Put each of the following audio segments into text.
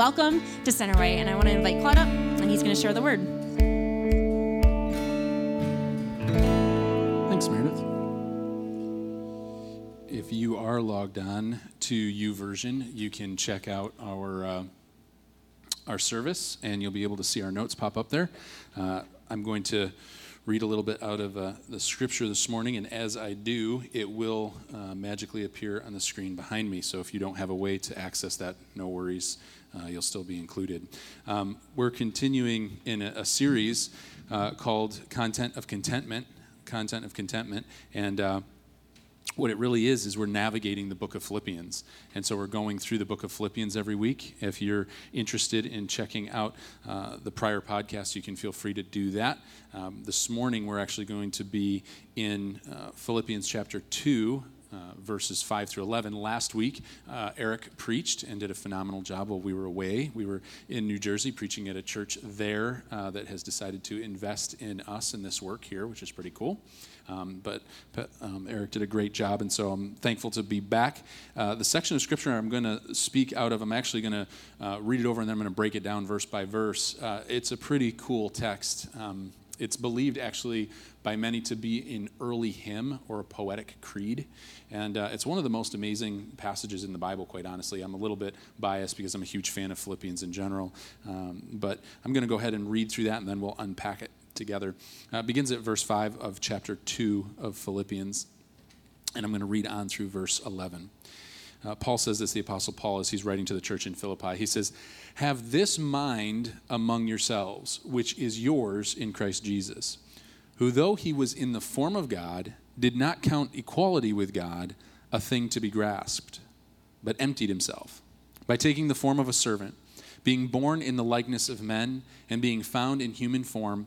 welcome to Centerway. And I want to invite Claude up, and he's going to share the word. Thanks, Meredith. If you are logged on to YouVersion, you can check out our uh, our service, and you'll be able to see our notes pop up there. Uh, I'm going to read a little bit out of uh, the scripture this morning, and as I do, it will uh, magically appear on the screen behind me. So if you don't have a way to access that, no worries, uh, you'll still be included. Um, we're continuing in a, a series uh, called Content of Contentment. Content of Contentment, and uh, what it really is is we're navigating the book of philippians and so we're going through the book of philippians every week if you're interested in checking out uh, the prior podcast you can feel free to do that um, this morning we're actually going to be in uh, philippians chapter 2 uh, verses 5 through 11. Last week, uh, Eric preached and did a phenomenal job while we were away. We were in New Jersey preaching at a church there uh, that has decided to invest in us in this work here, which is pretty cool. Um, but, um, Eric did a great job, and so I'm thankful to be back. Uh, the section of scripture I'm going to speak out of, I'm actually going to uh, read it over and then I'm going to break it down verse by verse. Uh, it's a pretty cool text. Um, it's believed actually by many to be an early hymn or a poetic creed. And uh, it's one of the most amazing passages in the Bible, quite honestly. I'm a little bit biased because I'm a huge fan of Philippians in general. Um, but I'm going to go ahead and read through that and then we'll unpack it together. Uh, begins at verse 5 of chapter 2 of Philippians. And I'm going to read on through verse 11. Uh, Paul says this, the Apostle Paul, as he's writing to the church in Philippi. He says, Have this mind among yourselves, which is yours in Christ Jesus, who, though he was in the form of God, did not count equality with God a thing to be grasped, but emptied himself by taking the form of a servant. Being born in the likeness of men and being found in human form,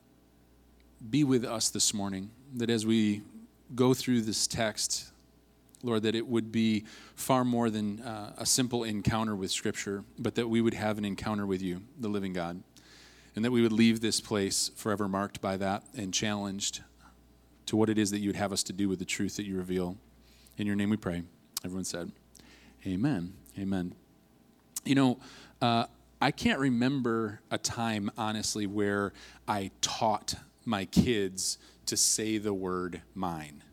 be with us this morning, that as we go through this text, Lord, that it would be far more than uh, a simple encounter with Scripture, but that we would have an encounter with you, the living God, and that we would leave this place forever marked by that and challenged to what it is that you would have us to do with the truth that you reveal. In your name we pray. Everyone said, Amen. Amen. You know, uh, I can't remember a time, honestly, where I taught my kids to say the word mine.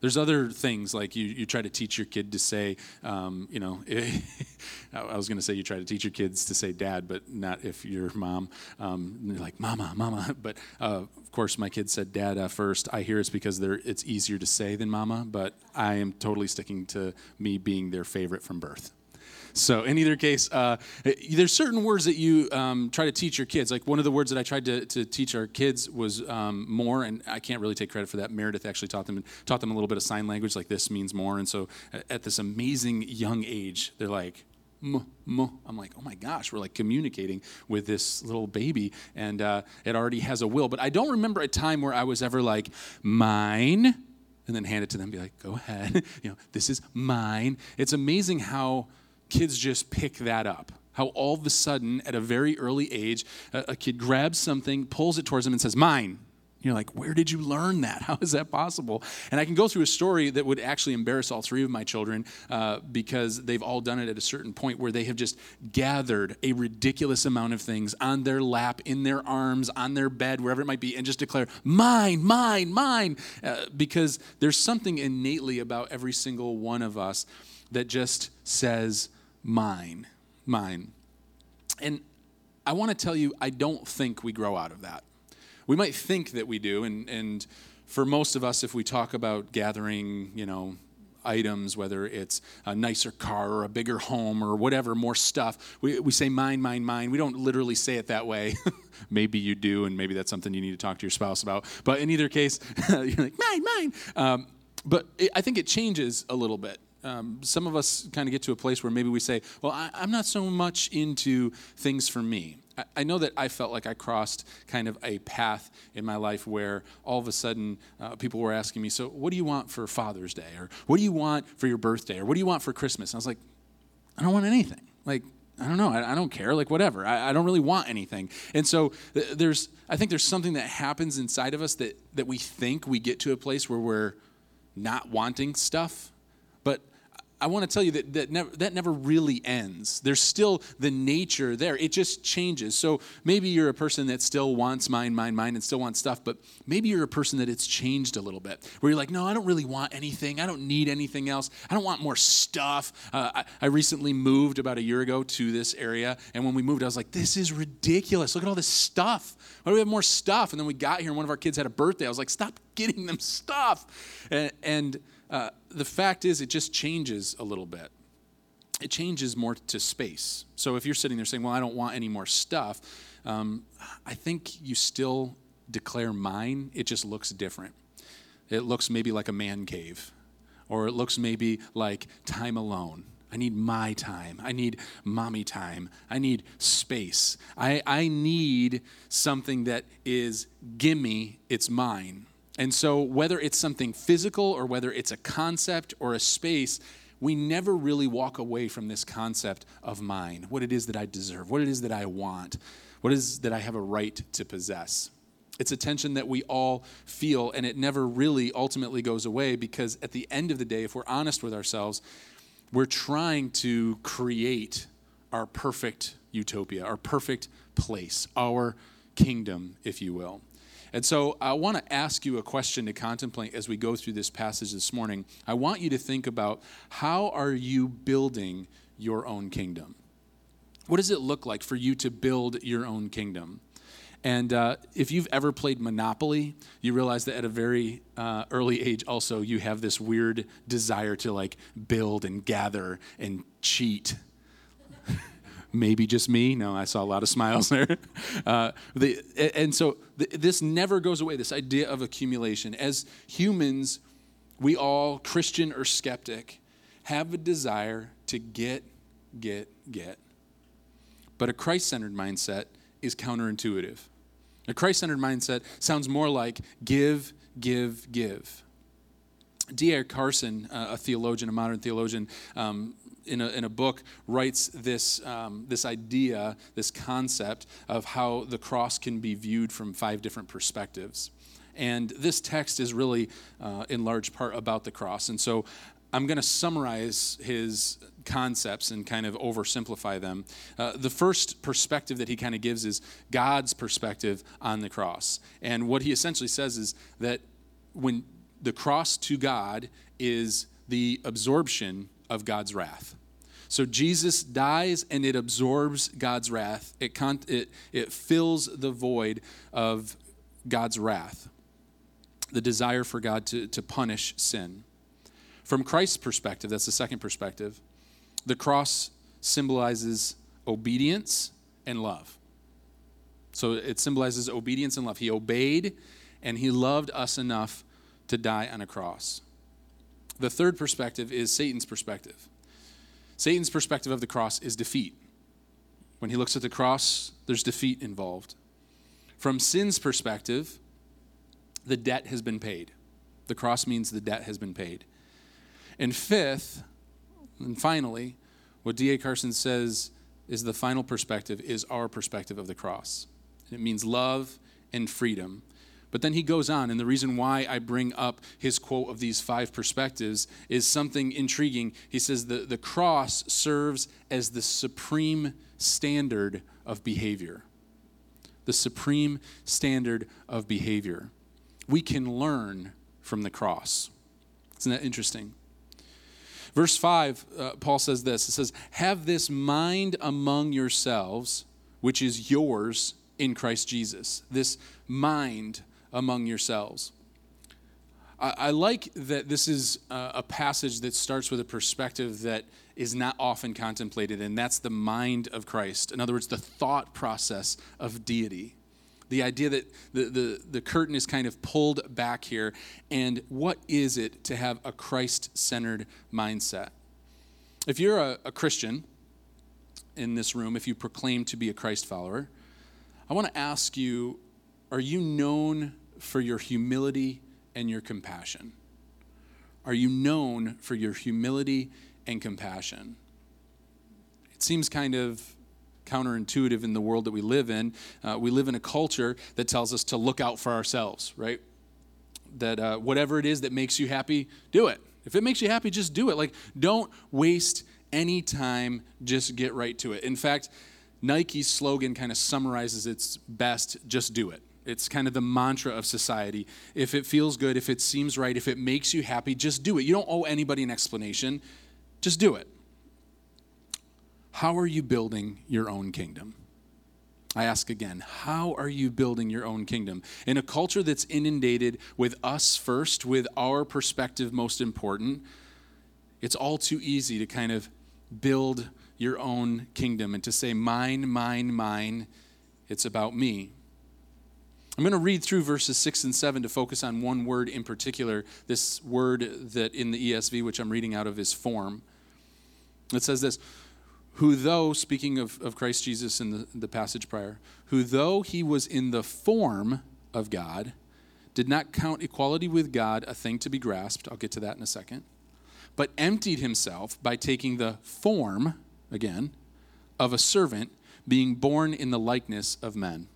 There's other things like you, you try to teach your kid to say, um, you know, I was going to say you try to teach your kids to say dad, but not if you're mom. Um, they're like, mama, mama. But uh, of course, my kids said dad uh, first. I hear it's because it's easier to say than mama, but I am totally sticking to me being their favorite from birth. So, in either case, uh, there's certain words that you um, try to teach your kids. Like one of the words that I tried to, to teach our kids was um, more, and I can't really take credit for that. Meredith actually taught them taught them a little bit of sign language, like this means more. And so, at this amazing young age, they're like, I'm like, oh my gosh, we're like communicating with this little baby, and uh, it already has a will. But I don't remember a time where I was ever like, mine, and then hand it to them, be like, go ahead, you know, this is mine. It's amazing how kids just pick that up. How all of a sudden, at a very early age, a, a kid grabs something, pulls it towards them, and says, Mine. You're like, where did you learn that? How is that possible? And I can go through a story that would actually embarrass all three of my children uh, because they've all done it at a certain point where they have just gathered a ridiculous amount of things on their lap, in their arms, on their bed, wherever it might be, and just declare, mine, mine, mine. Uh, because there's something innately about every single one of us that just says, mine, mine. And I want to tell you, I don't think we grow out of that. We might think that we do, and, and for most of us, if we talk about gathering, you know, items, whether it's a nicer car or a bigger home or whatever, more stuff. We, we say mine, mine, mine. We don't literally say it that way. maybe you do, and maybe that's something you need to talk to your spouse about. But in either case, you're like, mine, mine. Um, but it, I think it changes a little bit um, some of us kind of get to a place where maybe we say, Well, I, I'm not so much into things for me. I, I know that I felt like I crossed kind of a path in my life where all of a sudden uh, people were asking me, So, what do you want for Father's Day? Or what do you want for your birthday? Or what do you want for Christmas? And I was like, I don't want anything. Like, I don't know. I, I don't care. Like, whatever. I, I, don't really want anything. And so th- there's, I think there's something that happens inside of us that, that we think we get to a place where we're not wanting stuff. But I want to tell you that that never, that never really ends. There's still the nature there. It just changes. So maybe you're a person that still wants mine, mine, mine, and still wants stuff, but maybe you're a person that it's changed a little bit, where you're like, no, I don't really want anything. I don't need anything else. I don't want more stuff. Uh, I, I recently moved about a year ago to this area, and when we moved, I was like, this is ridiculous. Look at all this stuff. Why do we have more stuff? And then we got here, and one of our kids had a birthday. I was like, stop getting them stuff. and, and uh, the fact is, it just changes a little bit. It changes more to space. So if you're sitting there saying, Well, I don't want any more stuff, um, I think you still declare mine. It just looks different. It looks maybe like a man cave, or it looks maybe like time alone. I need my time. I need mommy time. I need space. I, I need something that is gimme, it's mine. And so, whether it's something physical or whether it's a concept or a space, we never really walk away from this concept of mine, what it is that I deserve, what it is that I want, what it is that I have a right to possess. It's a tension that we all feel, and it never really ultimately goes away because at the end of the day, if we're honest with ourselves, we're trying to create our perfect utopia, our perfect place, our kingdom, if you will. And so I want to ask you a question to contemplate as we go through this passage this morning. I want you to think about how are you building your own kingdom? What does it look like for you to build your own kingdom? And uh, if you've ever played Monopoly, you realize that at a very uh, early age, also, you have this weird desire to like build and gather and cheat maybe just me. No, I saw a lot of smiles there. Uh, the, and so this never goes away, this idea of accumulation. As humans, we all, Christian or skeptic, have a desire to get, get, get. But a Christ centered mindset is counterintuitive. A Christ centered mindset sounds more like give, give, give. D.A. Carson, a theologian, a modern theologian, um, in a, in a book writes this, um, this idea, this concept of how the cross can be viewed from five different perspectives. And this text is really, uh, in large part, about the cross. And so I'm going to summarize his concepts and kind of oversimplify them. Uh, the first perspective that he kind of gives is God's perspective on the cross. And what he essentially says is that when the cross to God is the absorption of God's wrath. So Jesus dies and it absorbs God's wrath. It, con- it, it fills the void of God's wrath, the desire for God to, to punish sin. From Christ's perspective, that's the second perspective, the cross symbolizes obedience and love. So it symbolizes obedience and love. He obeyed and he loved us enough to die on a cross. The third perspective is Satan's perspective. Satan's perspective of the cross is defeat. When he looks at the cross, there's defeat involved. From sin's perspective, the debt has been paid. The cross means the debt has been paid. And fifth, and finally, what D.A. Carson says is the final perspective is our perspective of the cross. It means love and freedom. But then he goes on, and the reason why I bring up his quote of these five perspectives is something intriguing. He says the, the cross serves as the supreme standard of behavior. The supreme standard of behavior. We can learn from the cross. Isn't that interesting? Verse 5, uh, Paul says this It says, Have this mind among yourselves, which is yours in Christ Jesus. This mind among yourselves. I, like that this is a, a passage that starts with a perspective that is not often contemplated, and that's the mind of Christ. In other words, the thought process of deity. The idea that the, the, the curtain is kind of pulled back here, and what is it to have a Christ centered mindset? If you're a, a Christian in this room, if you proclaim to be a Christ follower, I want to ask you are you known for your humility and your compassion? Are you known for your humility and compassion? It seems kind of counterintuitive in the world that we live in. Uh, we live in a culture that tells us to look out for ourselves, right? That uh, whatever it is that makes you happy, do it. If it makes you happy, just do it. Like, don't waste any time, just get right to it. In fact, Nike's slogan kind of summarizes its best just do it. It's kind of the mantra of society. If it feels good, if it seems right, if it makes you happy, just do it. You don't owe anybody an explanation, just do it. How are you building your own kingdom? I ask again, how are you building your own kingdom? In a culture that's inundated with us first, with our perspective most important, it's all too easy to kind of build your own kingdom and to say, mine, mine, mine, it's about me. I'm going to read through verses 6 and 7 to focus on one word in particular, this word that in the ESV, which I'm reading out of, is form. It says this who though, speaking of, of Christ Jesus in the, the passage prior, who though he was in the form of God, did not count equality with God a thing to be grasped. I'll get to that in a second. But emptied himself by taking the form, again, of a servant, being born in the likeness of men.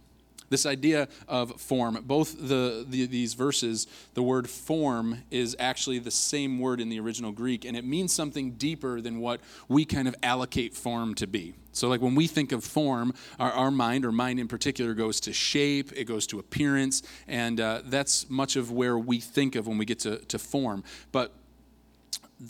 This idea of form, both the, the, these verses, the word form is actually the same word in the original Greek, and it means something deeper than what we kind of allocate form to be. So, like when we think of form, our, our mind, or mind in particular, goes to shape, it goes to appearance, and uh, that's much of where we think of when we get to, to form. But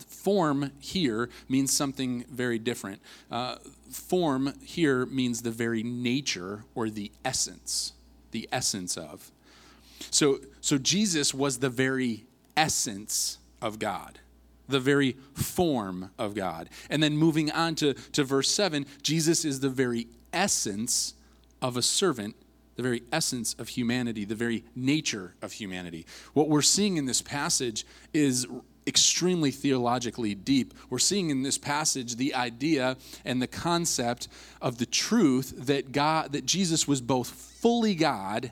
form here means something very different. Uh, form here means the very nature or the essence, the essence of. So, so Jesus was the very essence of God, the very form of God. And then moving on to, to verse 7, Jesus is the very essence of a servant the very essence of humanity, the very nature of humanity. What we're seeing in this passage is extremely theologically deep. We're seeing in this passage the idea and the concept of the truth that God that Jesus was both fully God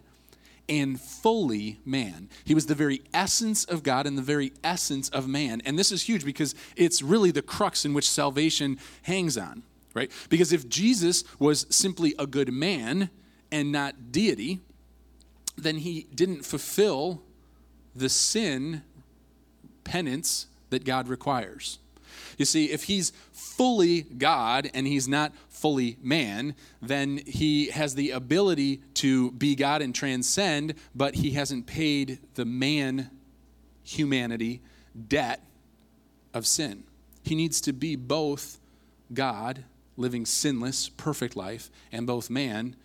and fully man. He was the very essence of God and the very essence of man. And this is huge because it's really the crux in which salvation hangs on, right? Because if Jesus was simply a good man and not deity, then he didn't fulfill the sin penance that God requires. You see, if he's fully God and he's not fully man, then he has the ability to be God and transcend, but he hasn't paid the man humanity debt of sin. He needs to be both God, living sinless, perfect life, and both man,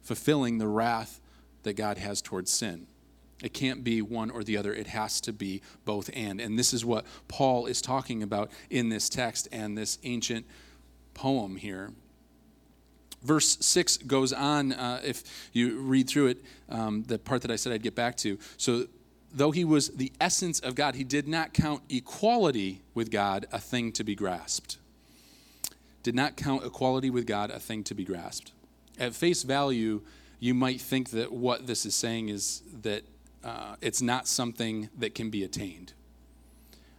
fulfilling the wrath that God has towards sin. It can't be one or the other. It has to be both and. And this is what Paul is talking about in this text and this ancient poem here. Verse 6 goes on, uh, if you read through it, um, the part that I said I'd get back to. So, though he was the essence of God, he did not count equality with God a thing to be grasped. Did not count equality with God a thing to be grasped. At face value, you might think that what this is saying is that uh, it's not something that can be attained,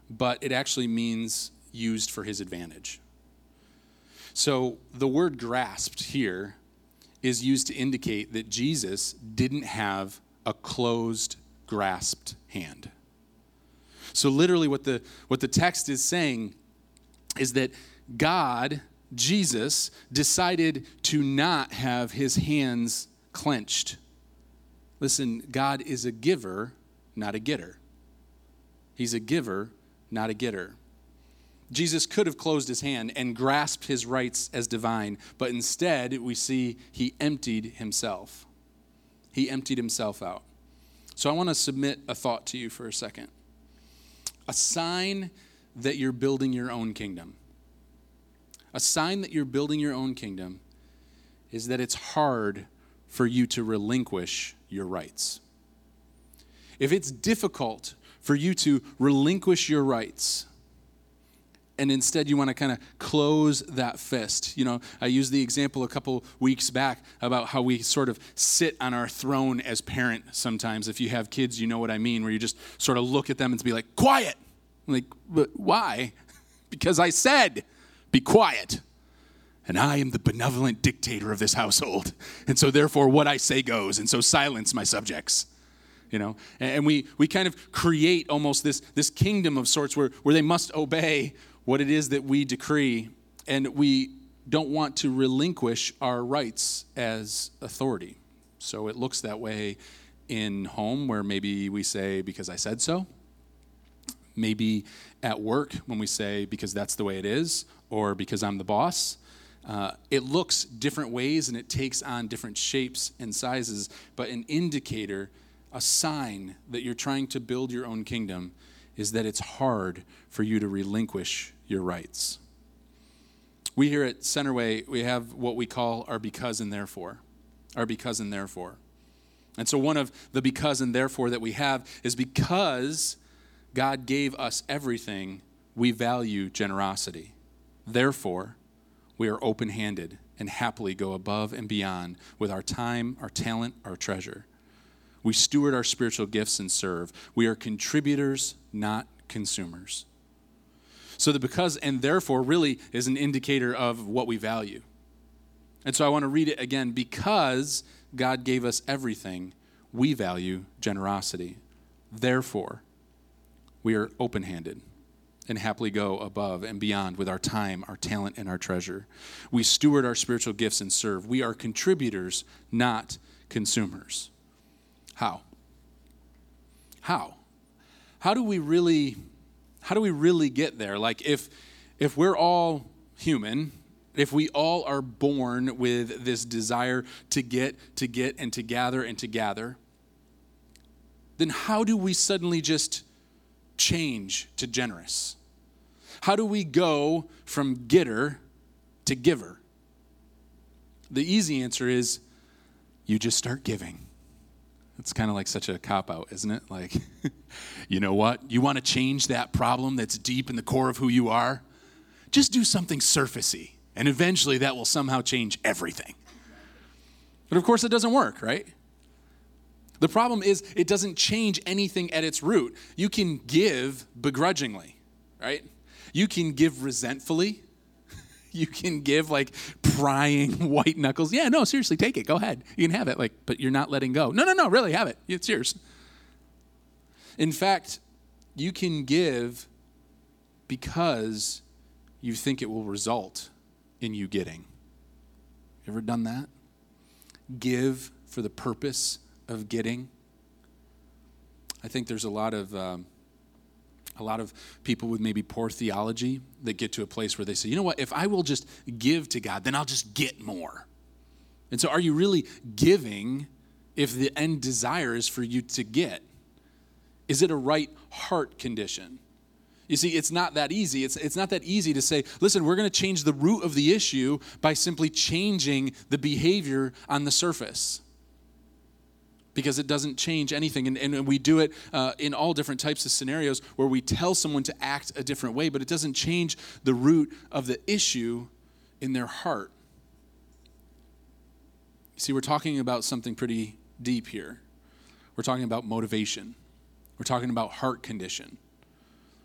but it actually means used for his advantage. So the word grasped here is used to indicate that Jesus didn't have a closed, grasped hand. So literally what the what the text is saying is that God, Jesus, decided to not have his hands clenched Listen, God is a giver, not a getter. He's a giver, not a getter. Jesus could have closed his hand and grasped his rights as divine, but instead we see he emptied himself. He emptied himself out. So I want to submit a thought to you for a second. A sign that you're building your own kingdom. A sign that you're building your own kingdom is that it's hard for you to relinquish your rights. If it's difficult for you to relinquish your rights, and instead you want to kind of close that fist. You know, I used the example a couple weeks back about how we sort of sit on our throne as parent sometimes. If you have kids, you know what I mean, where you just sort of look at them and be like, quiet. I'm like, but why? because I said, be quiet. And I am the benevolent dictator of this household. And so therefore what I say goes. And so silence my subjects you know and we we kind of create almost this this kingdom of sorts where where they must obey what it is that we decree, and we don't want to relinquish our rights as authority. So it looks that way in home, where maybe we say, because I said so. Maybe at work, when we say, because that's the way it is, or because I'm the boss. Uh, it looks different ways and it takes on different shapes and sizes, but an indicator, a sign that you're trying to build your own kingdom is that it's hard for you to relinquish your rights. We here at Centerway, we have what we call our because and therefore. Our because and therefore. And so, one of the because and therefore that we have is because God gave us everything, we value generosity. Therefore, we are open handed and happily go above and beyond with our time, our talent, our treasure. We steward our spiritual gifts and serve. We are contributors, not consumers. So the because and therefore really is an indicator of what we value. And so I want to read it again. Because God gave us everything, we value generosity. Therefore, we are open handed and happily go above and beyond with our time, our talent, and our treasure. We steward our spiritual gifts and serve. We are contributors, not consumers. How? How? How do we really how do we really get there? Like if if we're all human, if we all are born with this desire to get, to get, and to gather and to gather, then how do we suddenly just change to generous? How do we go from getter to giver? The easy answer is you just start giving. It's kind of like such a cop out, isn't it? Like, you know what? You want to change that problem that's deep in the core of who you are? Just do something surfacey, and eventually that will somehow change everything. But of course, it doesn't work, right? The problem is, it doesn't change anything at its root. You can give begrudgingly, right? You can give resentfully, you can give like prying white knuckles. Yeah, no, seriously, take it. Go ahead. You can have it. Like, but you're not letting go. No, no, no, really have it. It's yours. In fact, you can give because you think it will result in you getting. You ever done that? Give for the purpose of getting. I think there's a lot of um, a lot of people with maybe poor theology that get to a place where they say, you know what, if I will just give to God, then I'll just get more. And so, are you really giving if the end desire is for you to get? Is it a right heart condition? You see, it's not that easy. It's, it's not that easy to say, listen, we're going to change the root of the issue by simply changing the behavior on the surface because it doesn't change anything. And, and we do it uh, in all different types of scenarios where we tell someone to act a different way, but it doesn't change the root of the issue in their heart. See, we're talking about something pretty deep here. We're talking about motivation, we're talking about heart condition.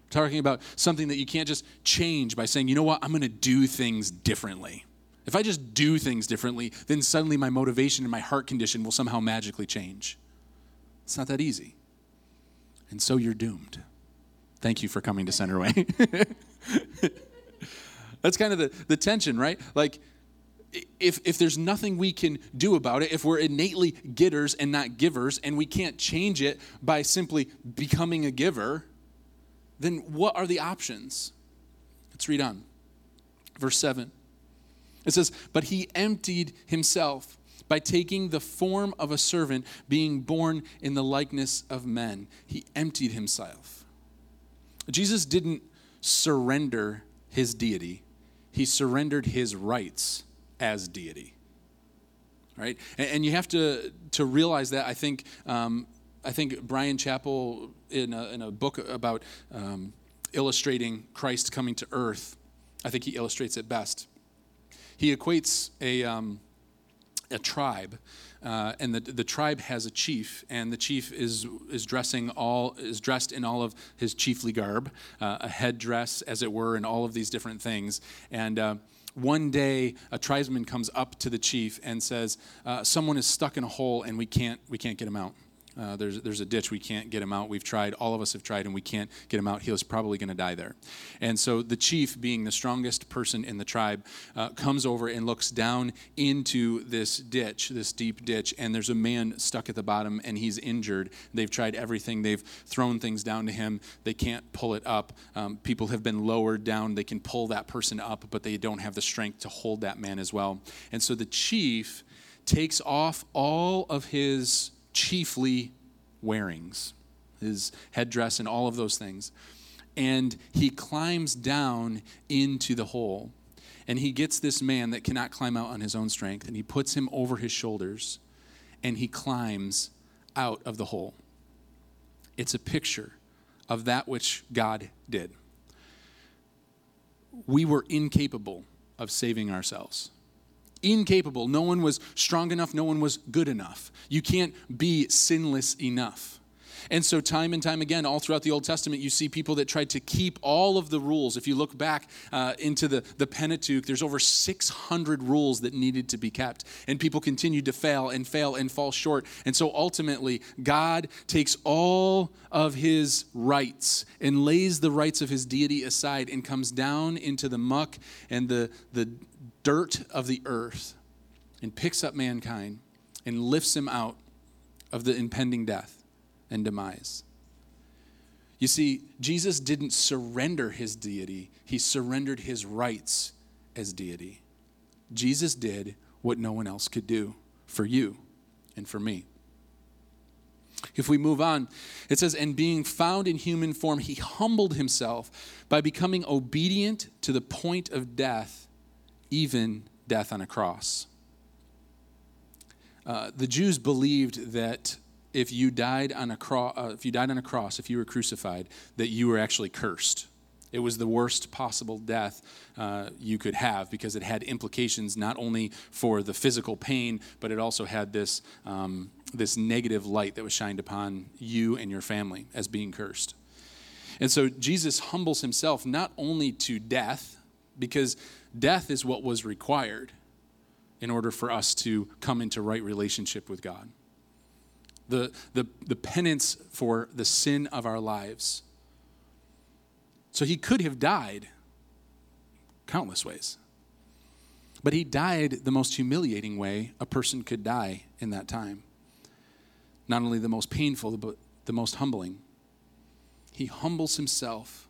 We're talking about something that you can't just change by saying, you know what, I'm going to do things differently. If I just do things differently, then suddenly my motivation and my heart condition will somehow magically change. It's not that easy. And so you're doomed. Thank you for coming to Centerway. That's kind of the, the tension, right? Like, if, if there's nothing we can do about it, if we're innately getters and not givers, and we can't change it by simply becoming a giver, then what are the options? Let's read on. Verse 7. It says, But he emptied himself by taking the form of a servant, being born in the likeness of men. He emptied himself. Jesus didn't surrender his deity, he surrendered his rights as deity. Right? And, and you have to, to realize that. I think, um, I think Bryan Chapell, in a, in a book about um, illustrating Christ coming to earth, I think he illustrates it best. He equates a, um, a tribe, uh, and the, the tribe has a chief, and the chief is, is dressing all is dressed in all of his chiefly garb, uh, a headdress, as it were, and all of these different things. And uh, one day, a tribesman comes up to the chief and says, uh, "Someone is stuck in a hole, and we can't we can't get him out." Uh, there's, there's a ditch. We can't get him out. We've tried. All of us have tried, and we can't get him out. He was probably going to die there. And so the chief, being the strongest person in the tribe, uh, comes over and looks down into this ditch, this deep ditch, and there's a man stuck at the bottom, and he's injured. They've tried everything. They've thrown things down to him. They can't pull it up. Um, people have been lowered down. They can pull that person up, but they don't have the strength to hold that man as well. And so the chief takes off all of his chiefly wearings, his headdress, and all of those things. And he climbs down into the hole. And he gets this man that cannot climb out on his own strength, and he puts him over his shoulders, and he climbs out of the hole. It's a picture of that which God did. We were incapable of saving ourselves incapable. No one was strong enough. No one was good enough. You can't be sinless enough. And so, time and time again, all throughout the Old Testament, you see people that tried to keep all of the rules. If you look back uh, into the, the Pentateuch, there's over 600 rules that needed to be kept. And people continued to fail and fail and fall short. And so, ultimately, God takes all of his rights and lays the rights of his deity aside and comes down into the muck and the, the, dirt of the earth and picks up mankind and lifts him out of the impending death and demise. You see, Jesus didn't surrender his deity, he surrendered his rights as deity. Jesus did what no one else could do for you and for me. If we move on, it says, And being found in human form, he humbled himself by becoming obedient to the point of death even death on a cross. Uh, the Jews believed that if you died on a cross, uh, if you died on a cross, if you were crucified, that you were actually cursed. It was the worst possible death uh, you could have because it had implications not only for the physical pain, but it also had this um, this negative light that was shined upon you and your family as being cursed. And so Jesus humbles himself not only to death, because Death is what was required in order for us to come into right relationship with God. The, the, the penance for the sin of our lives. So he could have died countless ways. But he died the most humiliating way a person could die in that time. Not only the most painful, but the most humbling. He humbles himself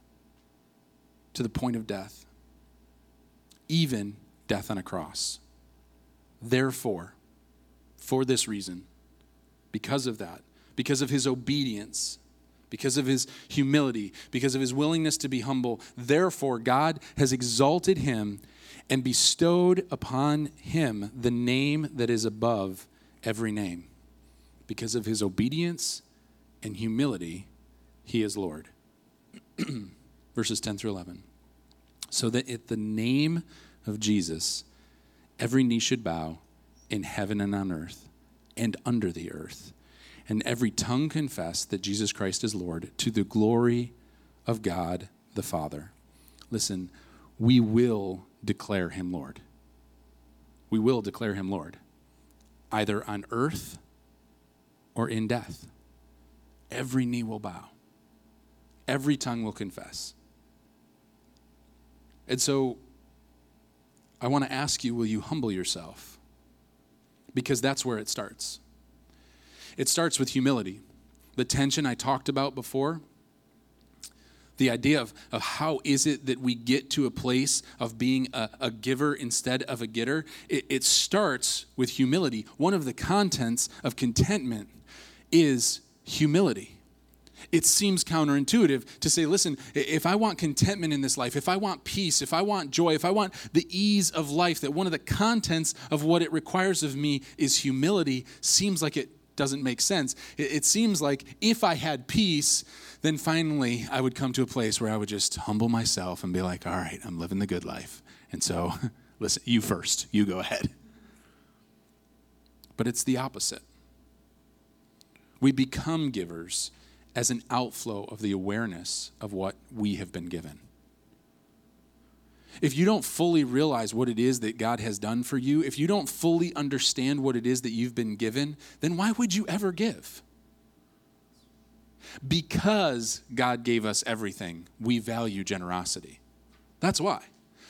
to the point of death even death on a cross. Therefore, for this reason, because of that, because of his obedience, because of his humility, because of his willingness to be humble, therefore, God has exalted him and bestowed upon him the name that is above every name. Because of his obedience and humility, he is Lord. Verses 10 through 11 so that at the name of Jesus, every knee should bow in heaven and on earth and under the earth, and every tongue confess that Jesus Christ is Lord to the glory of God the Father. Listen, we will declare him Lord. We will declare him Lord, either on earth or in death. Every knee will bow, every tongue will confess and so I want to ask you will you humble yourself? Because that's where it starts. It starts with humility. The tension I talked about before, the idea of, of how is it that we get to a place of being a, a giver instead of a getter, it, it starts with humility. One of the contents of contentment is humility it seems counterintuitive to say, listen, if I want contentment in this life, if I want peace, if I want joy, if I want the ease of life, that one of the contents of what it requires of me is humility, seems like it doesn't make sense. It, seems like if I had peace, then finally I would come to a place where I would just humble myself and be like, all right, I'm living the good life. And so, listen, you first, you go ahead. But it's the opposite. We become givers as an outflow of the awareness of what we have been given. If you don't fully realize what it is that God has done for you, if you don't fully understand what it is that you've been given, then why would you ever give? Because God gave us everything, we value generosity. That's why.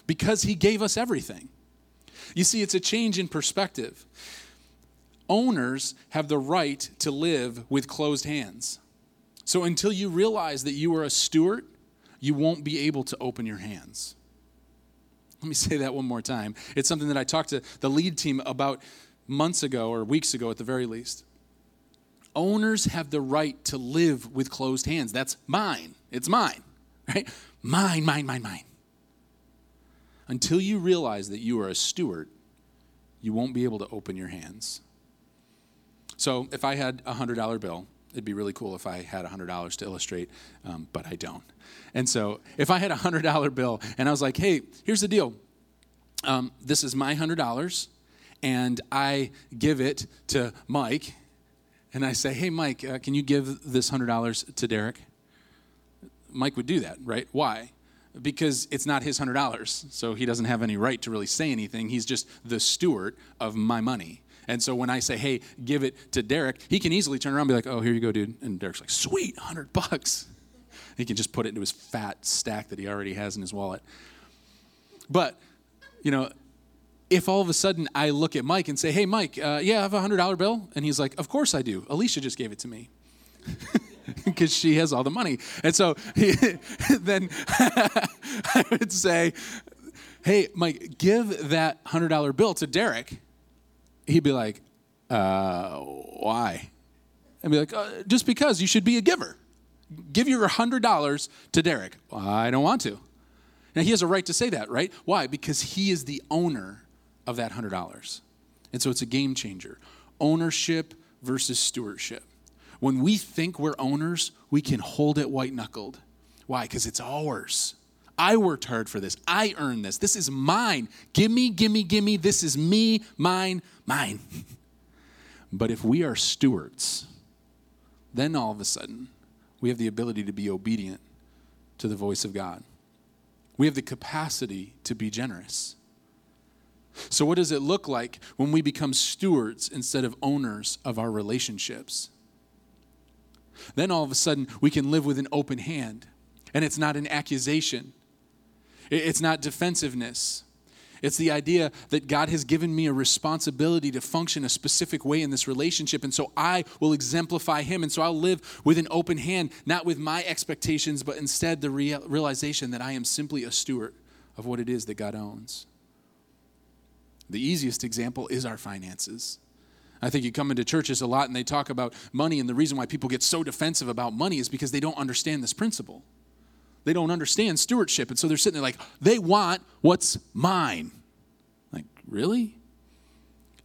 Because He gave us everything. You see, it's a change in perspective. Owners have the right to live with closed hands. So until you realize that you are a steward, you won't be able to open your hands. Let me say that one more time. It's something that I talked to the lead team about months ago or weeks ago at the very least. Owners have the right to live with closed hands. That's mine. It's mine, right? Mine, mine, mine, mine. Until you realize that you are a steward, you won't be able to open your hands. So if I had a $100 bill, it'd be really cool if I had $100 to illustrate, um, but I don't. And so if I had a $100 bill and I was like, hey, here's the deal um, this is my $100, and I give it to Mike, and I say, hey, Mike, uh, can you give this $100 to Derek? Mike would do that, right? Why? Because it's not his $100, so he doesn't have any right to really say anything. He's just the steward of my money. And so when I say, hey, give it to Derek, he can easily turn around and be like, oh, here you go, dude. And Derek's like, sweet, 100 bucks. He can just put it into his fat stack that he already has in his wallet. But, you know, if all of a sudden I look at Mike and say, hey, Mike, uh, yeah, I have a $100 bill. And he's like, of course I do. Alicia just gave it to me. Because she has all the money. And so he, then I would say, hey, Mike, give that $100 bill to Derek he'd be like, uh, why? And be like, uh, just because you should be a giver. Give your $100 to Derek. I don't want to. Now, he has a right to say that, right? Why? Because he is the owner of that $100. And so it's a game changer. Ownership versus stewardship. When we think we're owners, we can hold it white knuckled. Why? Because it's ours. I worked hard for this. I earned this. This is mine. Gimme, gimme, gimme. This is me, mine, mine. but if we are stewards, then all of a sudden, we have the ability to be obedient to the voice of God. We have the capacity to be generous. So, what does it look like when we become stewards instead of owners of our relationships? Then all of a sudden, we can live with an open hand. And it's not an accusation, it's not defensiveness. It's the idea that God has given me a responsibility to function a specific way in this relationship. And so I will exemplify Him. And so I'll live with an open hand, not with my expectations, but instead the real, realization that I am simply a steward of what it is that God owns. The easiest example is our finances. I think you come into churches a lot and they talk about money, and the reason why people get so defensive about money is because they don't understand this principle. They don't understand stewardship. And so they're sitting there like, they want what's mine. Like, really?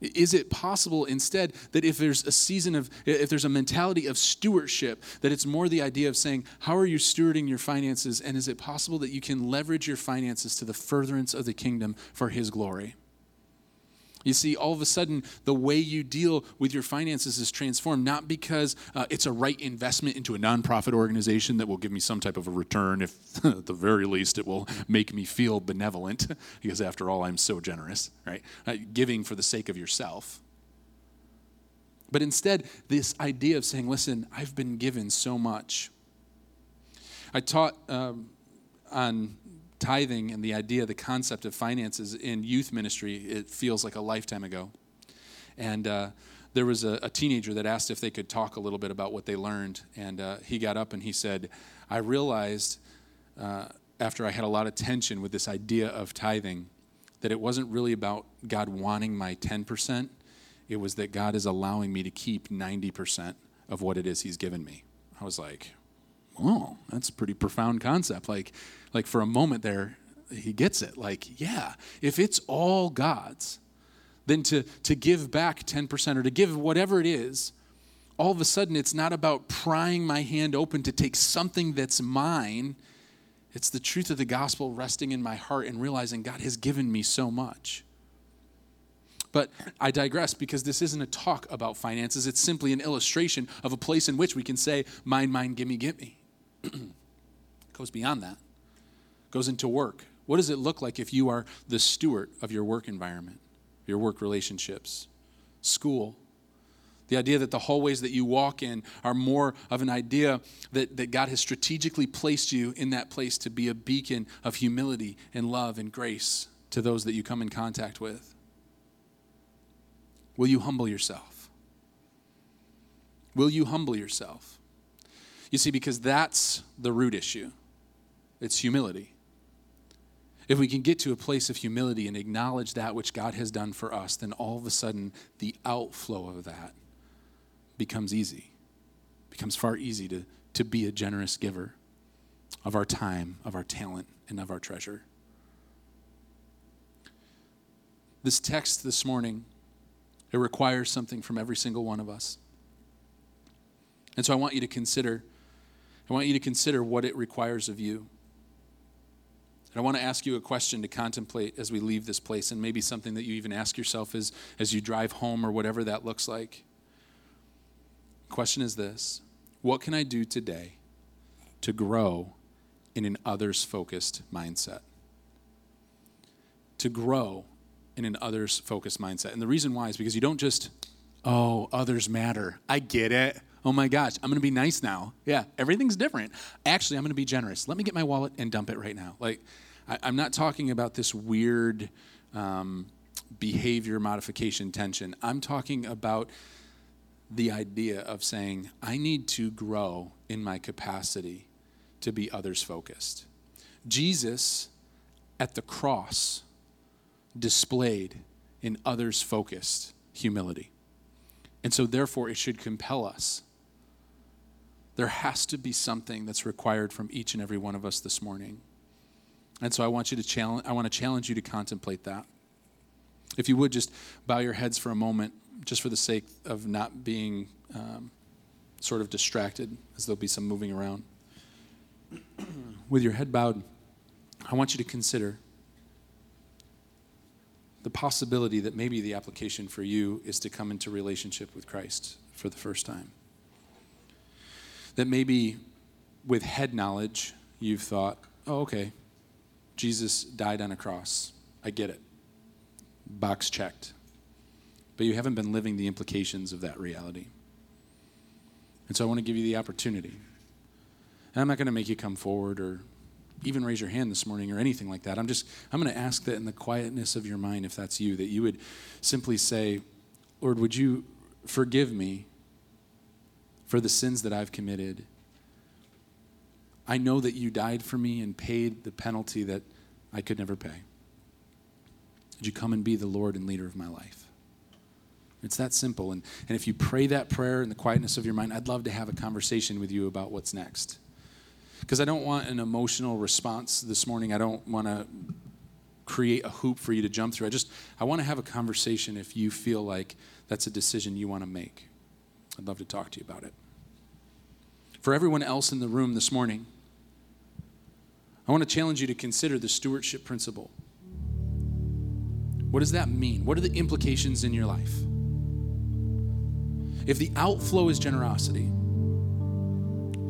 Is it possible instead that if there's a season of, if there's a mentality of stewardship, that it's more the idea of saying, how are you stewarding your finances? And is it possible that you can leverage your finances to the furtherance of the kingdom for His glory? You see, all of a sudden, the way you deal with your finances is transformed, not because uh, it's a right investment into a nonprofit organization that will give me some type of a return, if at the very least it will make me feel benevolent, because after all, I'm so generous, right? Uh, giving for the sake of yourself. But instead, this idea of saying, listen, I've been given so much. I taught um, on tithing and the idea, the concept of finances in youth ministry, it feels like a lifetime ago. And uh, there was a, a, teenager that asked if they could talk a little bit about what they learned. And uh, he got up and he said, I realized uh, after I had a lot of tension with this idea of tithing that it wasn't really about God wanting my 10%, it was that God is allowing me to keep 90% of what it is He's given me. I was like, oh, that's a pretty profound concept. Like, like for a moment there, he gets it. Like, yeah, if it's all God's, then to, to give back 10% or to give whatever it is, all of a sudden it's not about prying my hand open to take something that's mine. It's the truth of the gospel resting in my heart and realizing God has given me so much. But I digress because this isn't a talk about finances. It's simply an illustration of a place in which we can say, mine, mine, gimme, gimme. goes beyond that, goes into work. What does it look like if you are the steward of your work environment, your work relationships, school? The idea that the hallways that you walk in are more of an idea that, that God has strategically placed you in that place to be a beacon of humility and love and grace to those that you come in contact with. Will you humble yourself? Will you humble yourself? You see, because that's the root issue it's humility. If we can get to a place of humility and acknowledge that which God has done for us, then all of a sudden the outflow of that becomes easy, becomes far easy to, to be a generous giver of our time, of our talent, and of our treasure. This text this morning it requires something from every single one of us. And so I want you to consider I want you to consider what it requires of you. And I want to ask you a question to contemplate as we leave this place, and maybe something that you even ask yourself as, as you drive home or whatever that looks like. The question is this What can I do today to grow in an others focused mindset? To grow in an others focused mindset. And the reason why is because you don't just, oh, others matter. I get it. Oh my gosh, I'm going to be nice now. Yeah, everything's different. Actually, I'm going to be generous. Let me get my wallet and dump it right now. Like, I, am not talking about this weird um, behavior modification tension. I'm talking about the idea of saying, I need to grow in my capacity to be others focused. Jesus at the cross displayed in others focused humility. And so, therefore, it should compel us. There has to be something that's required from each and every one of us this morning. And so I want you to challenge I want to challenge you to contemplate that. If you would just bow your heads for a moment, just for the sake of not being um, sort of distracted, as there'll be some moving around. With your head bowed, I want you to consider the possibility that maybe the application for you is to come into relationship with Christ for the first time. That maybe with head knowledge, you've thought, oh, okay, Jesus died on a cross. I get it. Box checked. But you haven't been living the implications of that reality. And so I want to give you the opportunity. And I'm not going to make you come forward or even raise your hand this morning or anything like that. I'm just, I'm going to ask that in the quietness of your mind, if that's you, that you would simply say, Lord, would you forgive me for the sins that I've committed? I know that you died for me and paid the penalty that I could never pay. Would you come and be the Lord and leader of my life? It's that simple. And, and if you pray that prayer in the quietness of your mind, I'd love to have a conversation with you about what's next because I don't want an emotional response this morning. I don't want to create a hoop for you to jump through. I just I want to have a conversation if you feel like that's a decision you want to make. I'd love to talk to you about it. For everyone else in the room this morning, I want to challenge you to consider the stewardship principle. What does that mean? What are the implications in your life? If the outflow is generosity,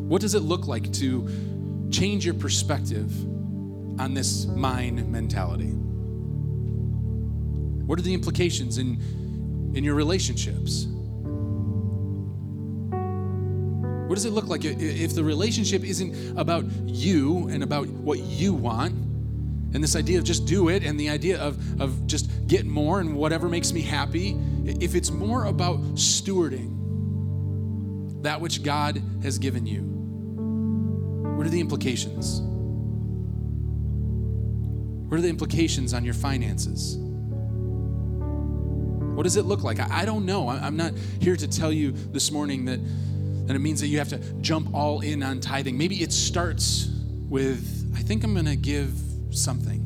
what does it look like to change your perspective on this mine mentality? What are the implications in, in your relationships? What does it look like if the relationship isn't about you and about what you want, and this idea of just do it, and the idea of, of just get more and whatever makes me happy? If it's more about stewarding that which God has given you, what are the implications? What are the implications on your finances? What does it look like? I, don't know. I'm not here to tell you this morning that, that it means that you have to jump all in on tithing. Maybe it starts with I think I'm going to give something.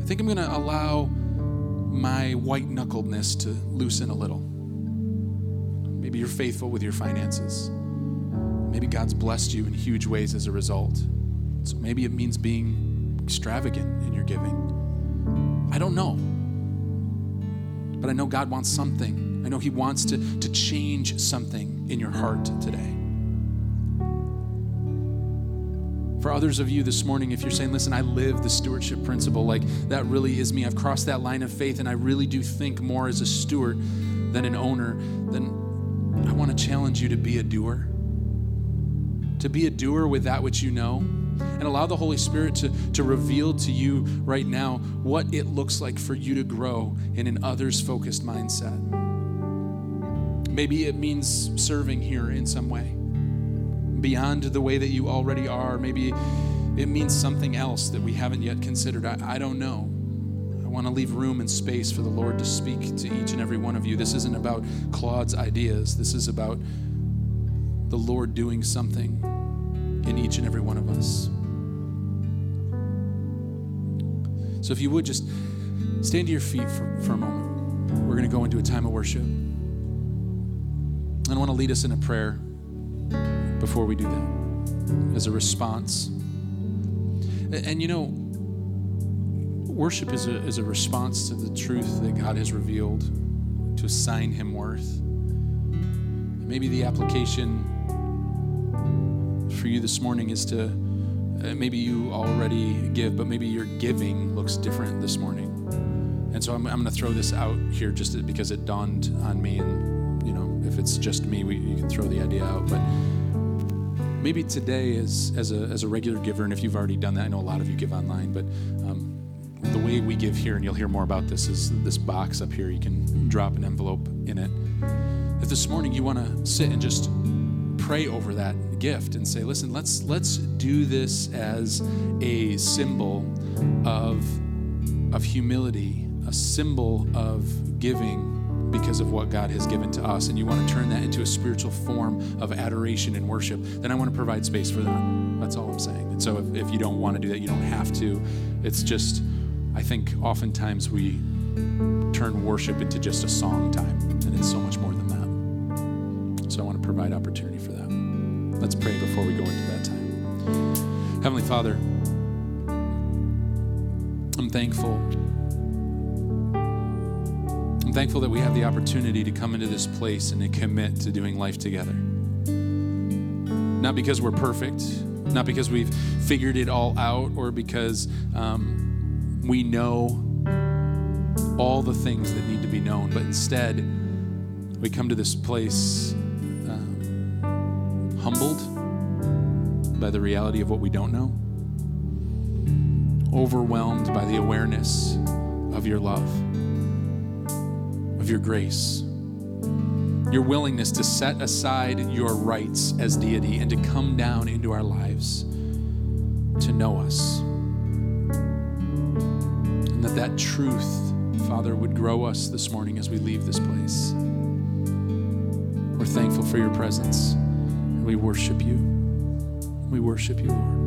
I think I'm going to allow my white knuckledness to loosen a little. Maybe you're faithful with your finances. Maybe God's blessed you in huge ways as a result. So maybe it means being extravagant in your giving. I don't know. But I know God wants something. I know He wants to, to change something in your heart today. For others of you this morning, if you're saying, listen, I live the stewardship principle, like that really is me. I've crossed that line of faith and I really do think more as a steward than an owner, then I want to challenge you to be a doer. To be a doer with that which you know, and allow the Holy Spirit to, to reveal to you right now what it looks like for you to grow in an others focused mindset. Maybe it means serving here in some way beyond the way that you already are. Maybe it means something else that we haven't yet considered. I, I don't know. I want to leave room and space for the Lord to speak to each and every one of you. This isn't about Claude's ideas, this is about the Lord doing something in each and every one of us. So if you would just stand to your feet for, for a moment. We're going to go into a time of worship. And I want to lead us in a prayer before we do that as a response. And, you know, worship is a, is a response to the truth that God has revealed, to assign Him worth. Maybe the application for you this morning is to uh, maybe you already give, but maybe your giving looks different this morning. And so I'm, I'm going to throw this out here just because it dawned on me. And, if it's just me, we, you can throw the idea out. But maybe today as, as, a, as a regular giver, and if you've already done that, I know a lot of you give online, but um, the way we give here, and you'll hear more about this, is this box up here. You can drop an envelope in it. If this morning you want to sit and just pray over that gift and say, listen, let's let's do this as a symbol of, of humility, a symbol of giving because of what God has given to us, and you want to turn that into a spiritual form of adoration and worship, then I want to provide space for that. That's all I'm saying. And so if, if you don't want to do that, you don't have to. It's just, I think oftentimes we turn worship into just a song time, and it's so much more than that. So I want to provide opportunity for that. Let's pray before we go into that time. Heavenly Father, I'm thankful I'm thankful that we have the opportunity to come into this place and to commit to doing life together. Not because we're perfect, not because we've figured it all out, or because um, we know all the things that need to be known, but instead, we come to this place um, humbled by the reality of what we don't know, overwhelmed by the awareness of your love your grace, your willingness to set aside your rights as deity and to come down into our lives to know us. And that that truth, Father, would grow us this morning as we leave this place. We're thankful for your presence. We worship you. We worship you, Lord.